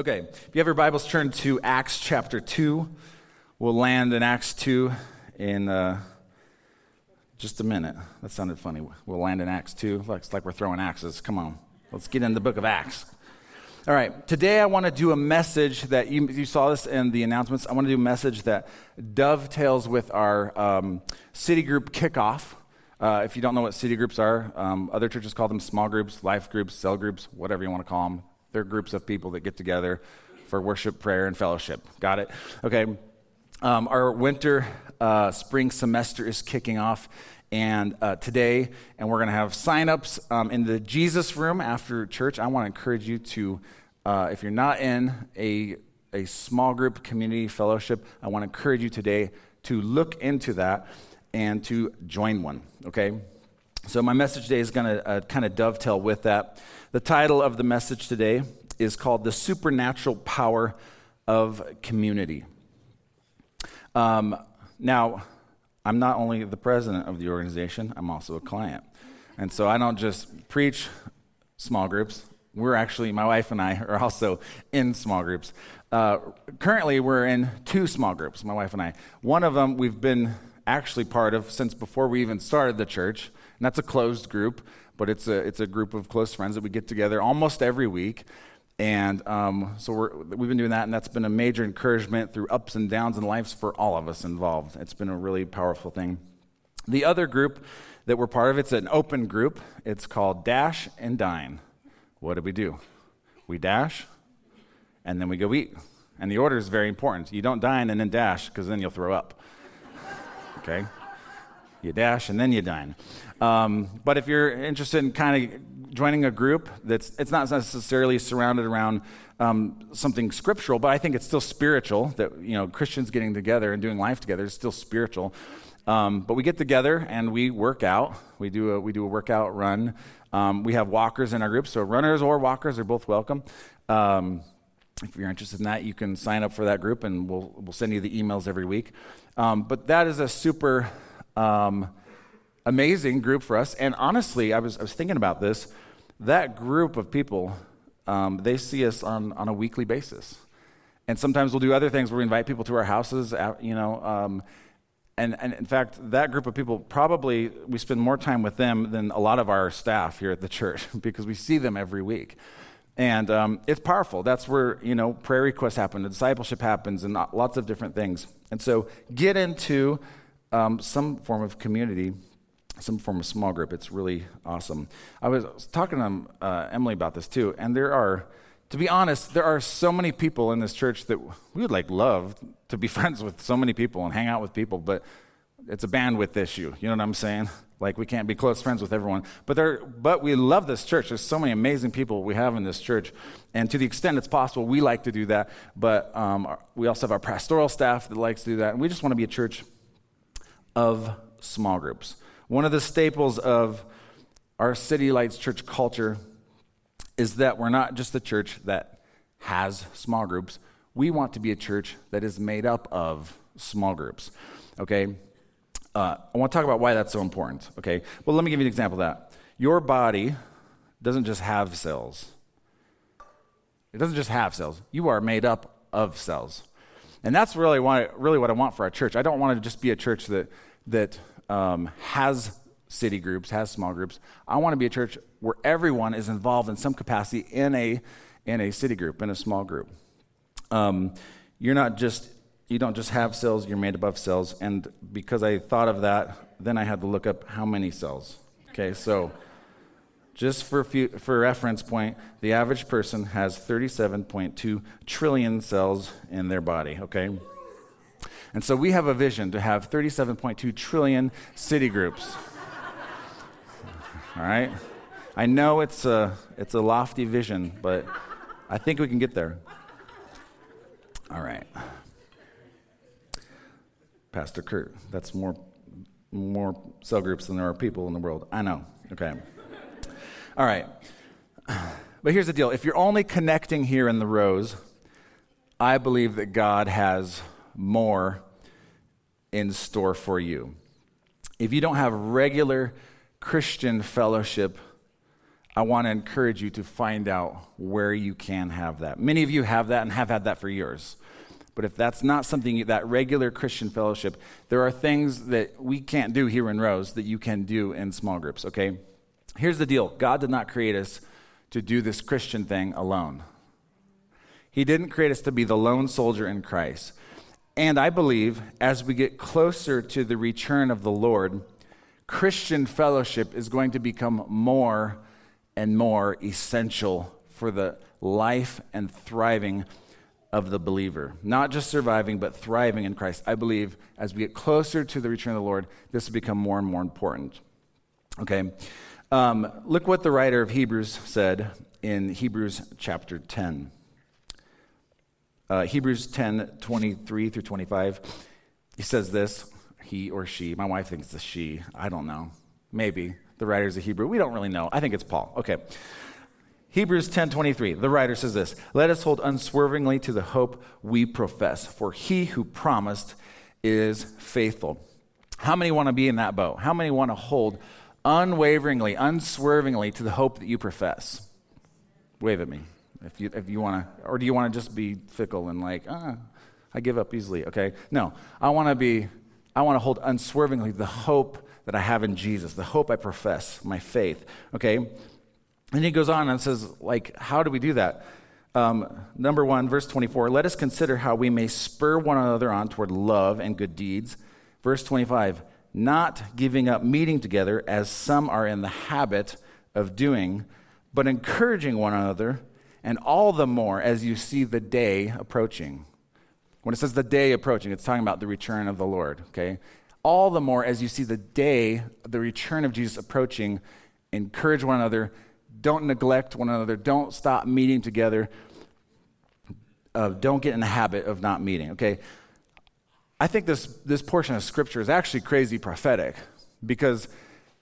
Okay, if you have your Bibles, turn to Acts chapter 2. We'll land in Acts 2 in uh, just a minute. That sounded funny. We'll land in Acts 2. Looks like we're throwing axes. Come on, let's get in the book of Acts. All right, today I want to do a message that you, you saw this in the announcements. I want to do a message that dovetails with our um, city group kickoff. Uh, if you don't know what city groups are, um, other churches call them small groups, life groups, cell groups, whatever you want to call them. They're groups of people that get together for worship, prayer, and fellowship. Got it? Okay. Um, our winter uh, spring semester is kicking off, and uh, today, and we're going to have signups um, in the Jesus room after church. I want to encourage you to, uh, if you're not in a a small group community fellowship, I want to encourage you today to look into that and to join one, okay? So, my message today is going to uh, kind of dovetail with that. The title of the message today is called The Supernatural Power of Community. Um, now, I'm not only the president of the organization, I'm also a client. And so I don't just preach small groups. We're actually, my wife and I are also in small groups. Uh, currently, we're in two small groups, my wife and I. One of them we've been actually part of since before we even started the church, and that's a closed group, but it's a, it's a group of close friends that we get together almost every week. And um, so we have been doing that, and that's been a major encouragement through ups and downs in lives for all of us involved. It's been a really powerful thing. The other group that we're part of, it's an open group. It's called Dash and Dine. What do we do? We dash, and then we go eat. And the order is very important. You don't dine and then dash, because then you'll throw up okay? You dash and then you dine. Um, but if you're interested in kind of joining a group that's it's not necessarily surrounded around um, something scriptural, but I think it's still spiritual. That you know Christians getting together and doing life together is still spiritual. Um, but we get together and we work out. We do a we do a workout run. Um, we have walkers in our group, so runners or walkers are both welcome. Um, if you're interested in that, you can sign up for that group, and we'll we'll send you the emails every week. Um, but that is a super um, amazing group for us. And honestly, I was, I was thinking about this. That group of people, um, they see us on, on a weekly basis. And sometimes we'll do other things where we invite people to our houses, you know. Um, and, and in fact, that group of people probably, we spend more time with them than a lot of our staff here at the church because we see them every week. And um, it's powerful. That's where, you know, prayer requests happen, discipleship happens, and lots of different things. And so get into um, some form of community, some form of small group. It's really awesome. I was, talking to uh, Emily about this too, and there are, to be honest, there are so many people in this church that we would like love to be friends with so many people and hang out with people, but it's a bandwidth issue. You know what I'm saying? Like we can't be close friends with everyone, but there, but we love this church. There's so many amazing people we have in this church, and to the extent it's possible, we like to do that. But um, we also have our pastoral staff that likes to do that, and we just want to be a church of small groups. One of the staples of our City Lights church culture is that we're not just a church that has small groups. We want to be a church that is made up of small groups. Okay, uh, I want to talk about why that's so important. Okay, well, let me give you an example of that. Your body doesn't just have cells, it doesn't just have cells. You are made up of cells. And that's really, why, really what I want for our church. I don't want to just be a church that, that um, has city groups, has small groups. I want to be a church where everyone is involved in some capacity in a, in a city group, in a small group. Um, you're not just you don't just have cells, you're made of cells. And because I thought of that, then I had to look up how many cells. Okay, so just for, few, for reference point, the average person has 37.2 trillion cells in their body, okay? And so we have a vision to have 37.2 trillion city groups. All right? I know it's a, it's a lofty vision, but I think we can get there. All right. Pastor Kurt. That's more, more cell groups than there are people in the world. I know. Okay. All right. But here's the deal if you're only connecting here in the rows, I believe that God has more in store for you. If you don't have regular Christian fellowship, I want to encourage you to find out where you can have that. Many of you have that and have had that for years. But if that's not something, that regular Christian fellowship, there are things that we can't do here in rows that you can do in small groups, okay? Here's the deal God did not create us to do this Christian thing alone. He didn't create us to be the lone soldier in Christ. And I believe as we get closer to the return of the Lord, Christian fellowship is going to become more and more essential for the life and thriving of the believer. Not just surviving, but thriving in Christ. I believe as we get closer to the return of the Lord, this will become more and more important. Okay? Um, look what the writer of Hebrews said in Hebrews chapter 10. Uh, Hebrews 10 23 through 25. He says this, he or she. My wife thinks it's she. I don't know. Maybe. The writer's a Hebrew. We don't really know. I think it's Paul. Okay. Hebrews 10:23. The writer says this, "Let us hold unswervingly to the hope we profess, for he who promised is faithful." How many want to be in that boat? How many want to hold unwaveringly, unswervingly to the hope that you profess? Wave at me if you, if you want to, or do you want to just be fickle and like, ah, I give up easily, okay? No, I want to be, I want to hold unswervingly the hope that I have in Jesus, the hope I profess, my faith, okay? And he goes on and says, like, how do we do that? Um, number one, verse 24, let us consider how we may spur one another on toward love and good deeds. Verse 25, not giving up meeting together as some are in the habit of doing, but encouraging one another, and all the more as you see the day approaching. When it says the day approaching, it's talking about the return of the Lord, okay? All the more as you see the day, the return of Jesus approaching, encourage one another don't neglect one another. Don't stop meeting together. Uh, don't get in the habit of not meeting, okay? I think this, this portion of scripture is actually crazy prophetic because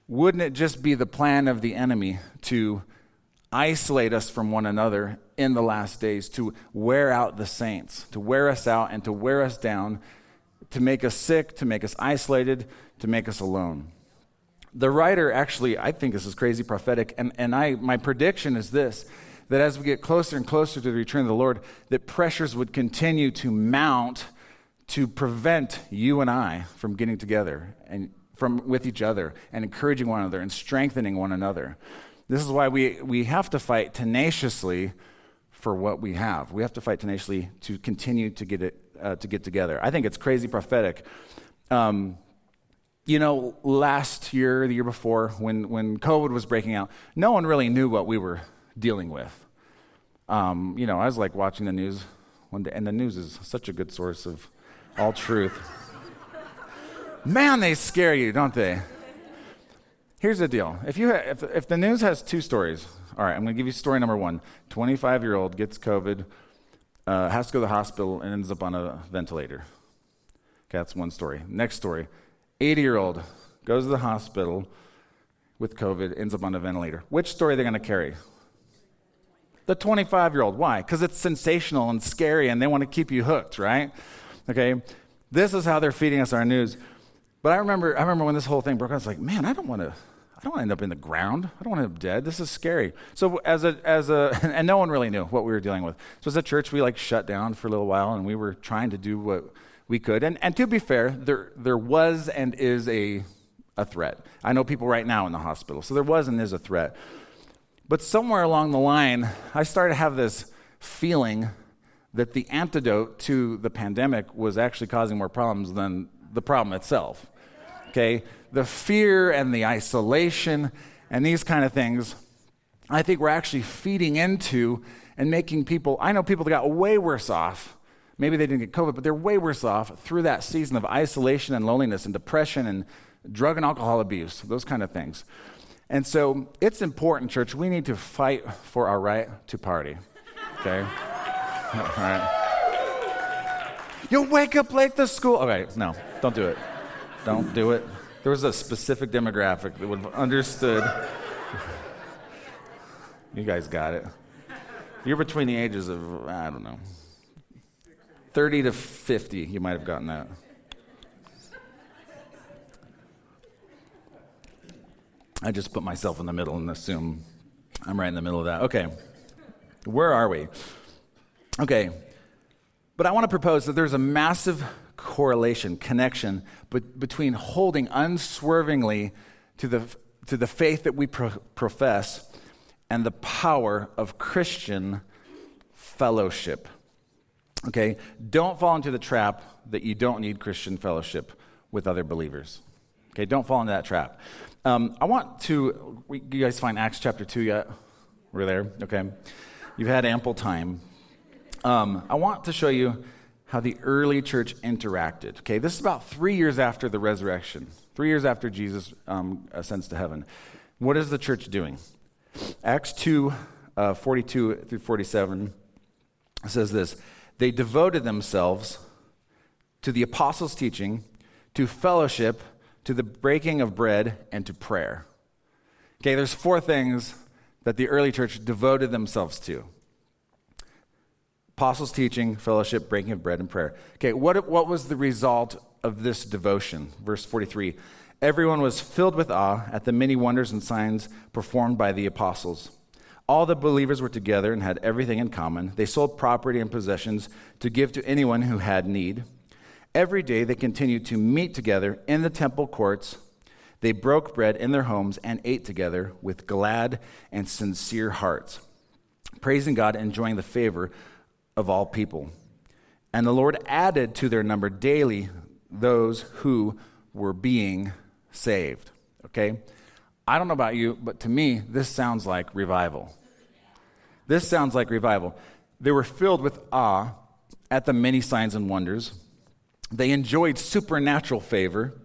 wouldn't it just be the plan of the enemy to isolate us from one another in the last days, to wear out the saints, to wear us out and to wear us down, to make us sick, to make us isolated, to make us alone? the writer actually, I think this is crazy prophetic, and, and I, my prediction is this that as we get closer and closer to the return of the Lord, that pressures would continue to mount to prevent you and I from getting together and from with each other and encouraging one another and strengthening one another. This is why we, we have to fight tenaciously for what we have. We have to fight tenaciously to continue to get it uh, to get together. I think it's crazy prophetic. Um, you know, last year, the year before, when, when COVID was breaking out, no one really knew what we were dealing with. Um, you know, I was like watching the news one day, and the news is such a good source of all truth. Man, they scare you, don't they? Here's the deal. If, you ha- if, if the news has two stories, all right, I'm going to give you story number one 25 year old gets COVID, uh, has to go to the hospital, and ends up on a ventilator. Okay, that's one story. Next story 80 year old goes to the hospital with COVID, ends up on a ventilator. Which story are they going to carry? The 25 year old. Why? Because it's sensational and scary and they want to keep you hooked, right? Okay? This is how they're feeding us our news. But I remember, I remember when this whole thing broke I was like, man, I don't want to. I don't want to end up in the ground. I don't want to end up dead. This is scary. So as a as a and no one really knew what we were dealing with. So as a church, we like shut down for a little while, and we were trying to do what we could. And, and to be fair, there, there was and is a, a threat. I know people right now in the hospital, so there was and is a threat. But somewhere along the line, I started to have this feeling that the antidote to the pandemic was actually causing more problems than the problem itself. Okay? The fear and the isolation and these kind of things, I think we're actually feeding into and making people, I know people that got way worse off maybe they didn't get COVID, but they're way worse off through that season of isolation and loneliness and depression and drug and alcohol abuse, those kind of things. And so it's important, church, we need to fight for our right to party. Okay? All right. You'll wake up late to school. Okay, no, don't do it. Don't do it. There was a specific demographic that would have understood. you guys got it. You're between the ages of, I don't know, 30 to 50, you might have gotten that. I just put myself in the middle and assume I'm right in the middle of that. Okay. Where are we? Okay. But I want to propose that there's a massive correlation, connection between holding unswervingly to the, to the faith that we pro- profess and the power of Christian fellowship. Okay? Don't fall into the trap that you don't need Christian fellowship with other believers. Okay? Don't fall into that trap. Um, I want to, you guys find Acts chapter 2 yet? We're there? Okay. You've had ample time. Um, I want to show you how the early church interacted. Okay, this is about three years after the resurrection, three years after Jesus um, ascends to heaven. What is the church doing? Acts 2 uh, 42 through 47 says this They devoted themselves to the apostles' teaching, to fellowship, to the breaking of bread, and to prayer. Okay, there's four things that the early church devoted themselves to apostles' teaching, fellowship, breaking of bread, and prayer. Okay, what, what was the result of this devotion? Verse 43 Everyone was filled with awe at the many wonders and signs performed by the apostles. All the believers were together and had everything in common. They sold property and possessions to give to anyone who had need. Every day they continued to meet together in the temple courts. They broke bread in their homes and ate together with glad and sincere hearts, praising God and enjoying the favor of all people. And the Lord added to their number daily those who were being saved. Okay? I don't know about you, but to me, this sounds like revival. This sounds like revival. They were filled with awe at the many signs and wonders. They enjoyed supernatural favor,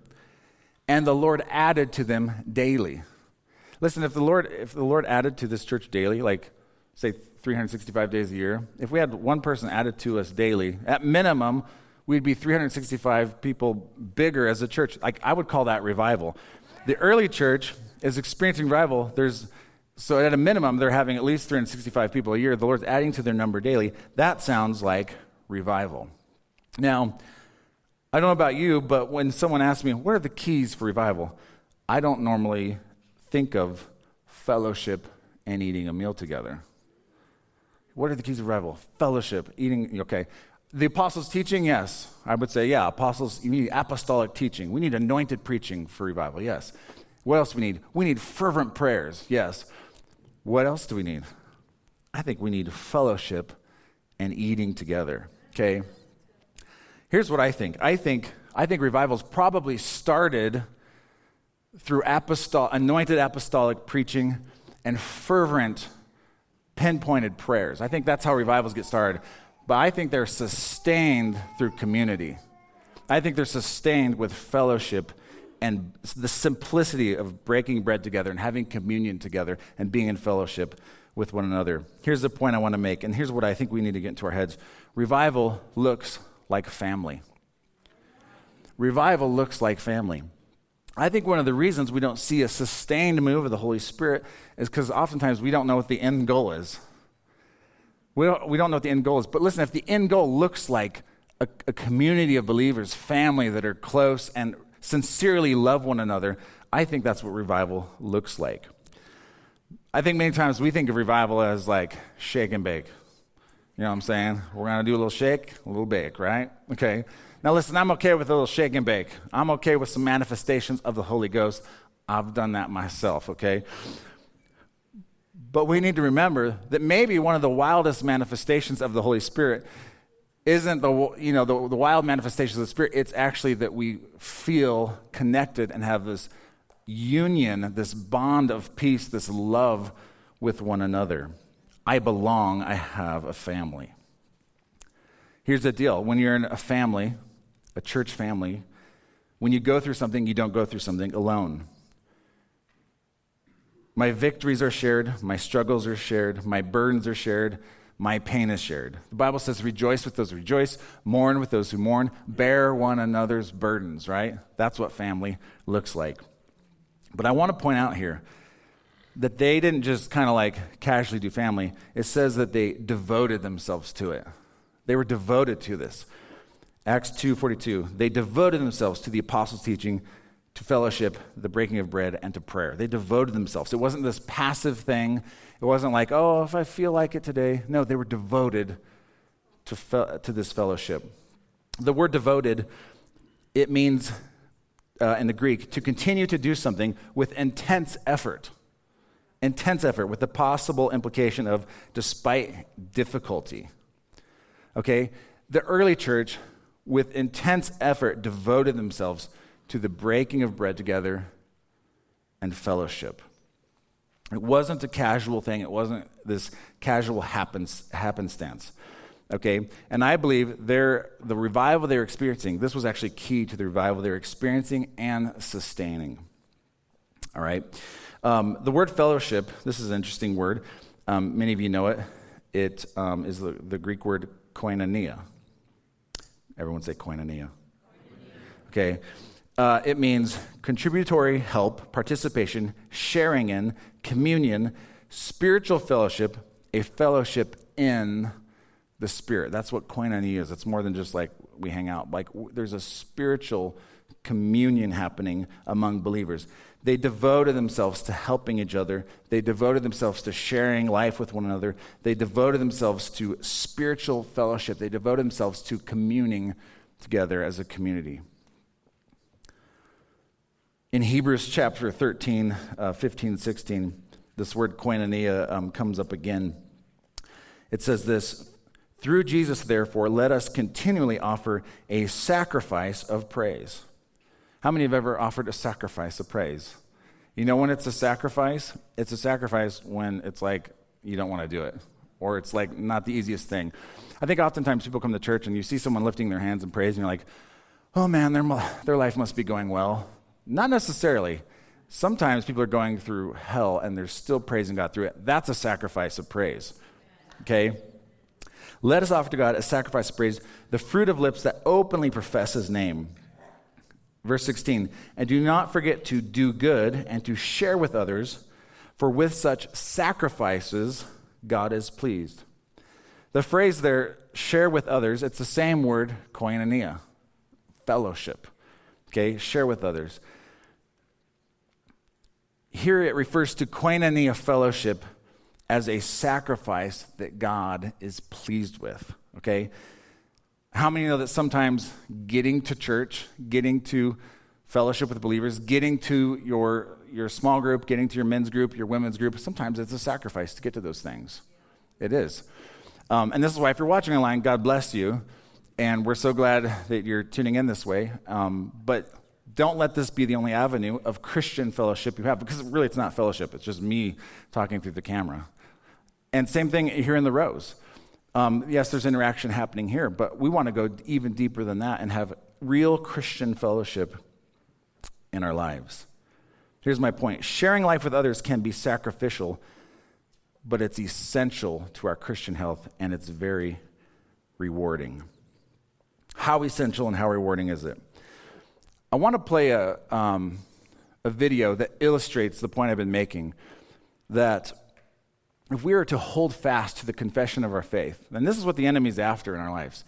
and the Lord added to them daily. Listen, if the Lord if the Lord added to this church daily, like say 365 days a year, if we had one person added to us daily, at minimum, we'd be 365 people bigger as a church. Like I would call that revival. The early church is experiencing revival. There's so at a minimum, they're having at least 365 people a year. The Lord's adding to their number daily. That sounds like revival. Now, I don't know about you, but when someone asks me, what are the keys for revival? I don't normally think of fellowship and eating a meal together. What are the keys of revival? Fellowship, eating, okay. The apostles' teaching, yes. I would say, yeah, apostles, you need apostolic teaching. We need anointed preaching for revival, yes. What else do we need? We need fervent prayers, yes. What else do we need? I think we need fellowship and eating together, okay? Here's what I think. I think I think revivals probably started through apostol- anointed apostolic preaching and fervent pinpointed prayers. I think that's how revivals get started. But I think they're sustained through community. I think they're sustained with fellowship and the simplicity of breaking bread together and having communion together and being in fellowship with one another. Here's the point I want to make, and here's what I think we need to get into our heads revival looks like family. Revival looks like family. I think one of the reasons we don't see a sustained move of the Holy Spirit is because oftentimes we don't know what the end goal is. We don't, we don't know what the end goal is. But listen, if the end goal looks like a, a community of believers, family that are close and sincerely love one another, I think that's what revival looks like. I think many times we think of revival as like shake and bake. You know what I'm saying? We're going to do a little shake, a little bake, right? Okay. Now, listen, I'm okay with a little shake and bake. I'm okay with some manifestations of the Holy Ghost. I've done that myself, okay? But we need to remember that maybe one of the wildest manifestations of the Holy Spirit isn't the, you know, the, the wild manifestations of the Spirit. It's actually that we feel connected and have this union, this bond of peace, this love with one another. I belong, I have a family. Here's the deal when you're in a family, a church family, when you go through something, you don't go through something alone. My victories are shared, my struggles are shared, my burdens are shared, my pain is shared. The Bible says, rejoice with those who rejoice, mourn with those who mourn, bear one another's burdens, right? That's what family looks like. But I want to point out here that they didn't just kind of like casually do family, it says that they devoted themselves to it. They were devoted to this. Acts 2:42. They devoted themselves to the apostles' teaching, to fellowship, the breaking of bread, and to prayer. They devoted themselves. It wasn't this passive thing. It wasn't like, oh, if I feel like it today. No, they were devoted to, fe- to this fellowship. The word devoted, it means uh, in the Greek to continue to do something with intense effort. Intense effort, with the possible implication of despite difficulty. Okay? The early church, with intense effort, devoted themselves to the breaking of bread together and fellowship. It wasn't a casual thing, it wasn't this casual happens, happenstance. Okay? And I believe their, the revival they're experiencing, this was actually key to the revival they're experiencing and sustaining. All right? Um, the word fellowship, this is an interesting word. Um, many of you know it. It um, is the, the Greek word koinonia. Everyone say koinonia. Okay. Uh, it means contributory help, participation, sharing in, communion, spiritual fellowship, a fellowship in the Spirit. That's what koinonia is. It's more than just like we hang out. Like there's a spiritual communion happening among believers. They devoted themselves to helping each other. They devoted themselves to sharing life with one another. They devoted themselves to spiritual fellowship. They devoted themselves to communing together as a community. In Hebrews chapter 13, uh, 15, 16, this word koinonia um, comes up again. It says this Through Jesus, therefore, let us continually offer a sacrifice of praise. How many have ever offered a sacrifice of praise? You know when it's a sacrifice? It's a sacrifice when it's like you don't want to do it, or it's like not the easiest thing. I think oftentimes people come to church and you see someone lifting their hands in praise, and you're like, oh man, their, their life must be going well. Not necessarily. Sometimes people are going through hell and they're still praising God through it. That's a sacrifice of praise. Okay? Let us offer to God a sacrifice of praise, the fruit of lips that openly profess his name. Verse 16, and do not forget to do good and to share with others, for with such sacrifices God is pleased. The phrase there, share with others, it's the same word, koinonia, fellowship. Okay, share with others. Here it refers to koinonia fellowship as a sacrifice that God is pleased with. Okay? How many know that sometimes getting to church, getting to fellowship with believers, getting to your, your small group, getting to your men's group, your women's group, sometimes it's a sacrifice to get to those things. It is. Um, and this is why, if you're watching online, God bless you. And we're so glad that you're tuning in this way. Um, but don't let this be the only avenue of Christian fellowship you have, because really it's not fellowship, it's just me talking through the camera. And same thing here in the rows. Um, yes, there's interaction happening here, but we want to go even deeper than that and have real Christian fellowship in our lives. Here's my point sharing life with others can be sacrificial, but it's essential to our Christian health and it's very rewarding. How essential and how rewarding is it? I want to play a, um, a video that illustrates the point I've been making that if we are to hold fast to the confession of our faith, then this is what the enemy's after in our lives.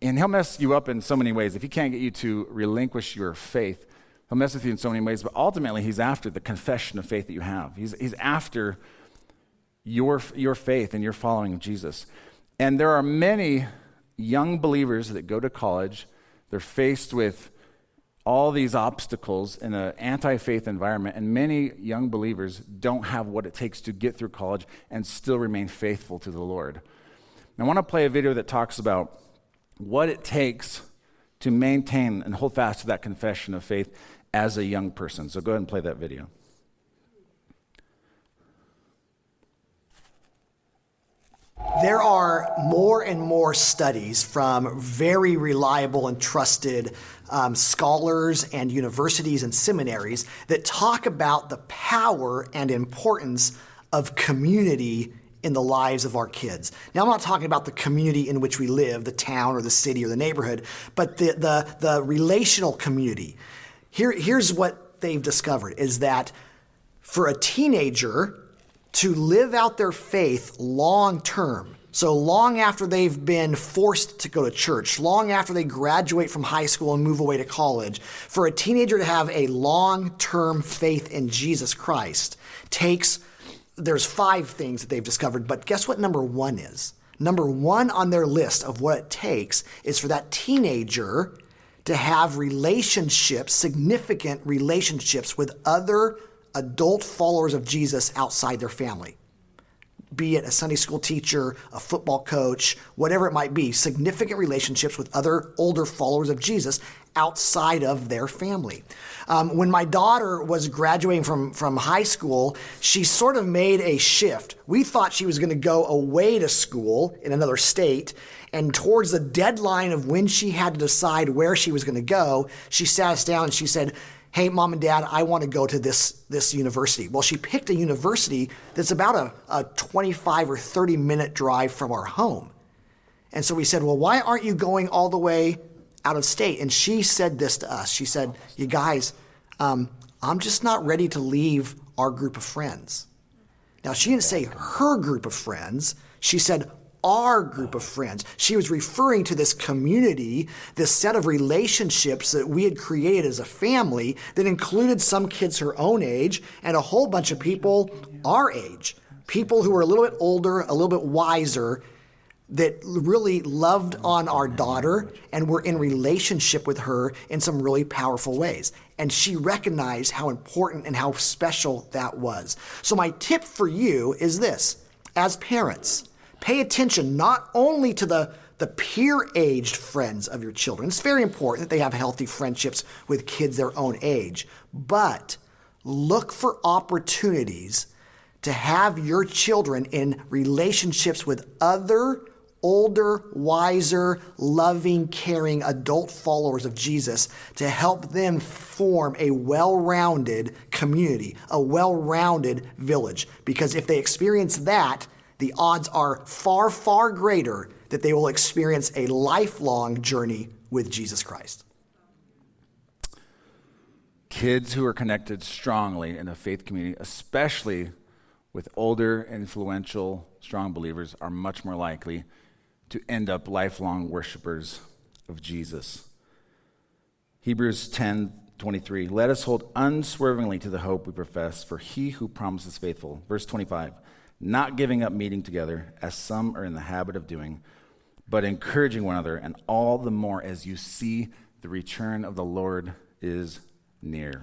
And he'll mess you up in so many ways. If he can't get you to relinquish your faith, he'll mess with you in so many ways. But ultimately, he's after the confession of faith that you have. He's, he's after your, your faith and your following of Jesus. And there are many young believers that go to college, they're faced with all these obstacles in an anti faith environment, and many young believers don't have what it takes to get through college and still remain faithful to the Lord. I want to play a video that talks about what it takes to maintain and hold fast to that confession of faith as a young person. So go ahead and play that video. There are more and more studies from very reliable and trusted um, scholars and universities and seminaries that talk about the power and importance of community in the lives of our kids. Now, I'm not talking about the community in which we live, the town or the city or the neighborhood, but the, the, the relational community. Here, here's what they've discovered is that for a teenager to live out their faith long term, So long after they've been forced to go to church, long after they graduate from high school and move away to college, for a teenager to have a long term faith in Jesus Christ takes, there's five things that they've discovered, but guess what number one is? Number one on their list of what it takes is for that teenager to have relationships, significant relationships with other adult followers of Jesus outside their family be it a Sunday school teacher, a football coach, whatever it might be, significant relationships with other older followers of Jesus outside of their family. Um, when my daughter was graduating from, from high school, she sort of made a shift. We thought she was going to go away to school in another state. And towards the deadline of when she had to decide where she was going to go, she sat us down and she said, hey, mom and dad, I want to go to this, this university. Well, she picked a university that's about a, a 25 or 30 minute drive from our home. And so we said, well, why aren't you going all the way out of state? And she said this to us. She said, you guys, um, I'm just not ready to leave our group of friends. Now, she didn't say her group of friends. She said our group of friends. She was referring to this community, this set of relationships that we had created as a family that included some kids her own age and a whole bunch of people our age. People who were a little bit older, a little bit wiser, that really loved on our daughter and were in relationship with her in some really powerful ways. And she recognized how important and how special that was. So, my tip for you is this as parents, Pay attention not only to the, the peer aged friends of your children. It's very important that they have healthy friendships with kids their own age, but look for opportunities to have your children in relationships with other older, wiser, loving, caring adult followers of Jesus to help them form a well rounded community, a well rounded village. Because if they experience that, the odds are far, far greater that they will experience a lifelong journey with Jesus Christ. Kids who are connected strongly in a faith community, especially with older, influential, strong believers, are much more likely to end up lifelong worshipers of Jesus. Hebrews 10 23. Let us hold unswervingly to the hope we profess, for he who promises faithful. Verse 25 not giving up meeting together, as some are in the habit of doing, but encouraging one another, and all the more as you see the return of the Lord is near.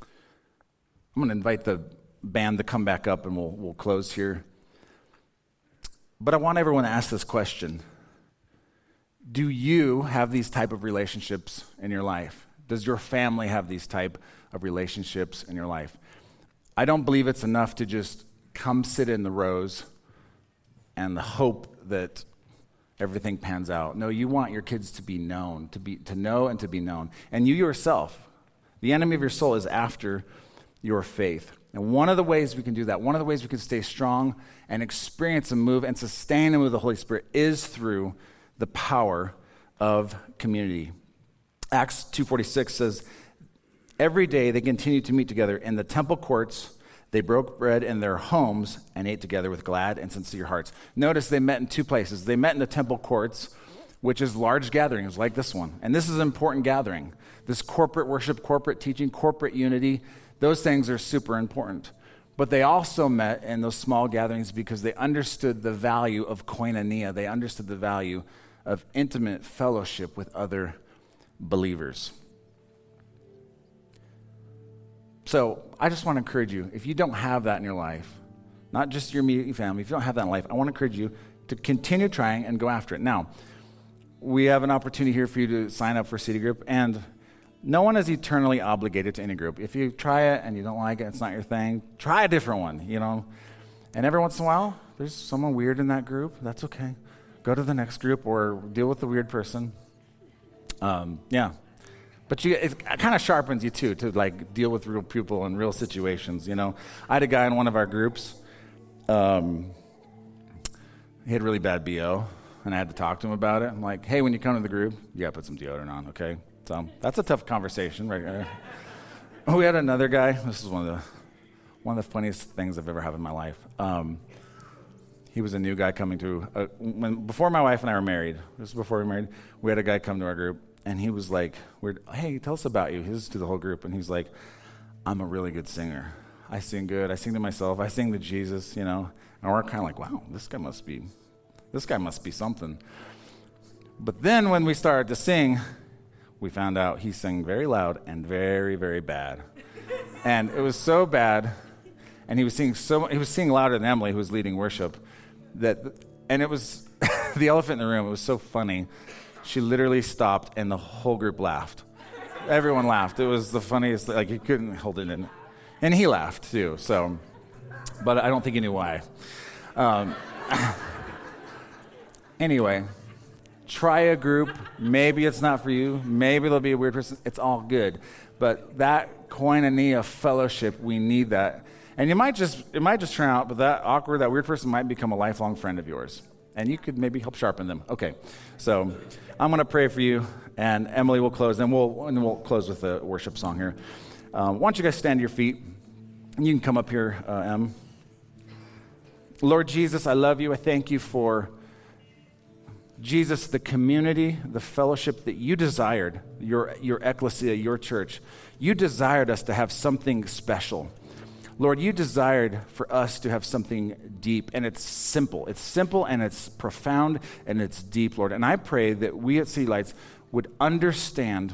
I'm going to invite the band to come back up and we'll, we'll close here. But I want everyone to ask this question Do you have these type of relationships in your life? Does your family have these type of relationships in your life? I don't believe it's enough to just come sit in the rows and hope that everything pans out. No, you want your kids to be known, to, be, to know and to be known. And you yourself, the enemy of your soul is after your faith. And one of the ways we can do that, one of the ways we can stay strong and experience and move and sustain and move the Holy Spirit is through the power of community. Acts 2:46 says Every day they continued to meet together in the temple courts. They broke bread in their homes and ate together with glad and sincere hearts. Notice they met in two places. They met in the temple courts, which is large gatherings like this one. And this is an important gathering. This corporate worship, corporate teaching, corporate unity, those things are super important. But they also met in those small gatherings because they understood the value of koinonia. They understood the value of intimate fellowship with other believers. So I just want to encourage you if you don't have that in your life, not just your immediate family, if you don't have that in life, I want to encourage you to continue trying and go after it. Now, we have an opportunity here for you to sign up for City Group, and no one is eternally obligated to any group. If you try it and you don't like it, it's not your thing, try a different one, you know. And every once in a while, there's someone weird in that group. That's okay. Go to the next group or deal with the weird person. Um, yeah, but you, it kind of sharpens you too to like deal with real people and real situations. You know, I had a guy in one of our groups. Um, he had really bad bo, and I had to talk to him about it. I'm like, hey, when you come to the group, you gotta put some deodorant on, okay? So that's a tough conversation, right? There. we had another guy. This is one of the one of the funniest things I've ever had in my life. Um, he was a new guy coming to, uh, when, before my wife and I were married, this was before we were married, we had a guy come to our group, and he was like, we're, hey, tell us about you. He was to the whole group, and he's like, I'm a really good singer. I sing good. I sing to myself. I sing to Jesus, you know. And we're kind of like, wow, this guy must be, this guy must be something. But then when we started to sing, we found out he sang very loud and very, very bad. and it was so bad, and he was singing so he was singing louder than Emily, who was leading worship, that and it was the elephant in the room. It was so funny. She literally stopped, and the whole group laughed. Everyone laughed. It was the funniest. Like you couldn't hold it in, and he laughed too. So, but I don't think he knew why. Um, anyway, try a group. Maybe it's not for you. Maybe there'll be a weird person. It's all good. But that koinonia fellowship, we need that. And you might just it might just turn out, but that awkward, that weird person might become a lifelong friend of yours. And you could maybe help sharpen them. Okay. So I'm gonna pray for you, and Emily will close, and we'll and we'll close with a worship song here. Um, why don't you guys stand to your feet? You can come up here, uh, Em. Lord Jesus, I love you. I thank you for Jesus, the community, the fellowship that you desired, your, your ecclesia, your church, you desired us to have something special. Lord, you desired for us to have something deep, and it's simple. It's simple and it's profound and it's deep, Lord. And I pray that we at City Lights would understand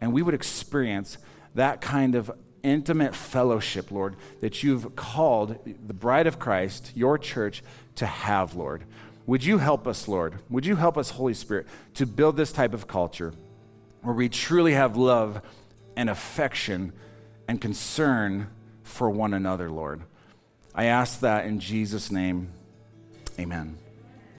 and we would experience that kind of intimate fellowship, Lord, that you've called the bride of Christ, your church, to have, Lord. Would you help us, Lord? Would you help us, Holy Spirit, to build this type of culture where we truly have love and affection and concern for one another, Lord? I ask that in Jesus' name. Amen.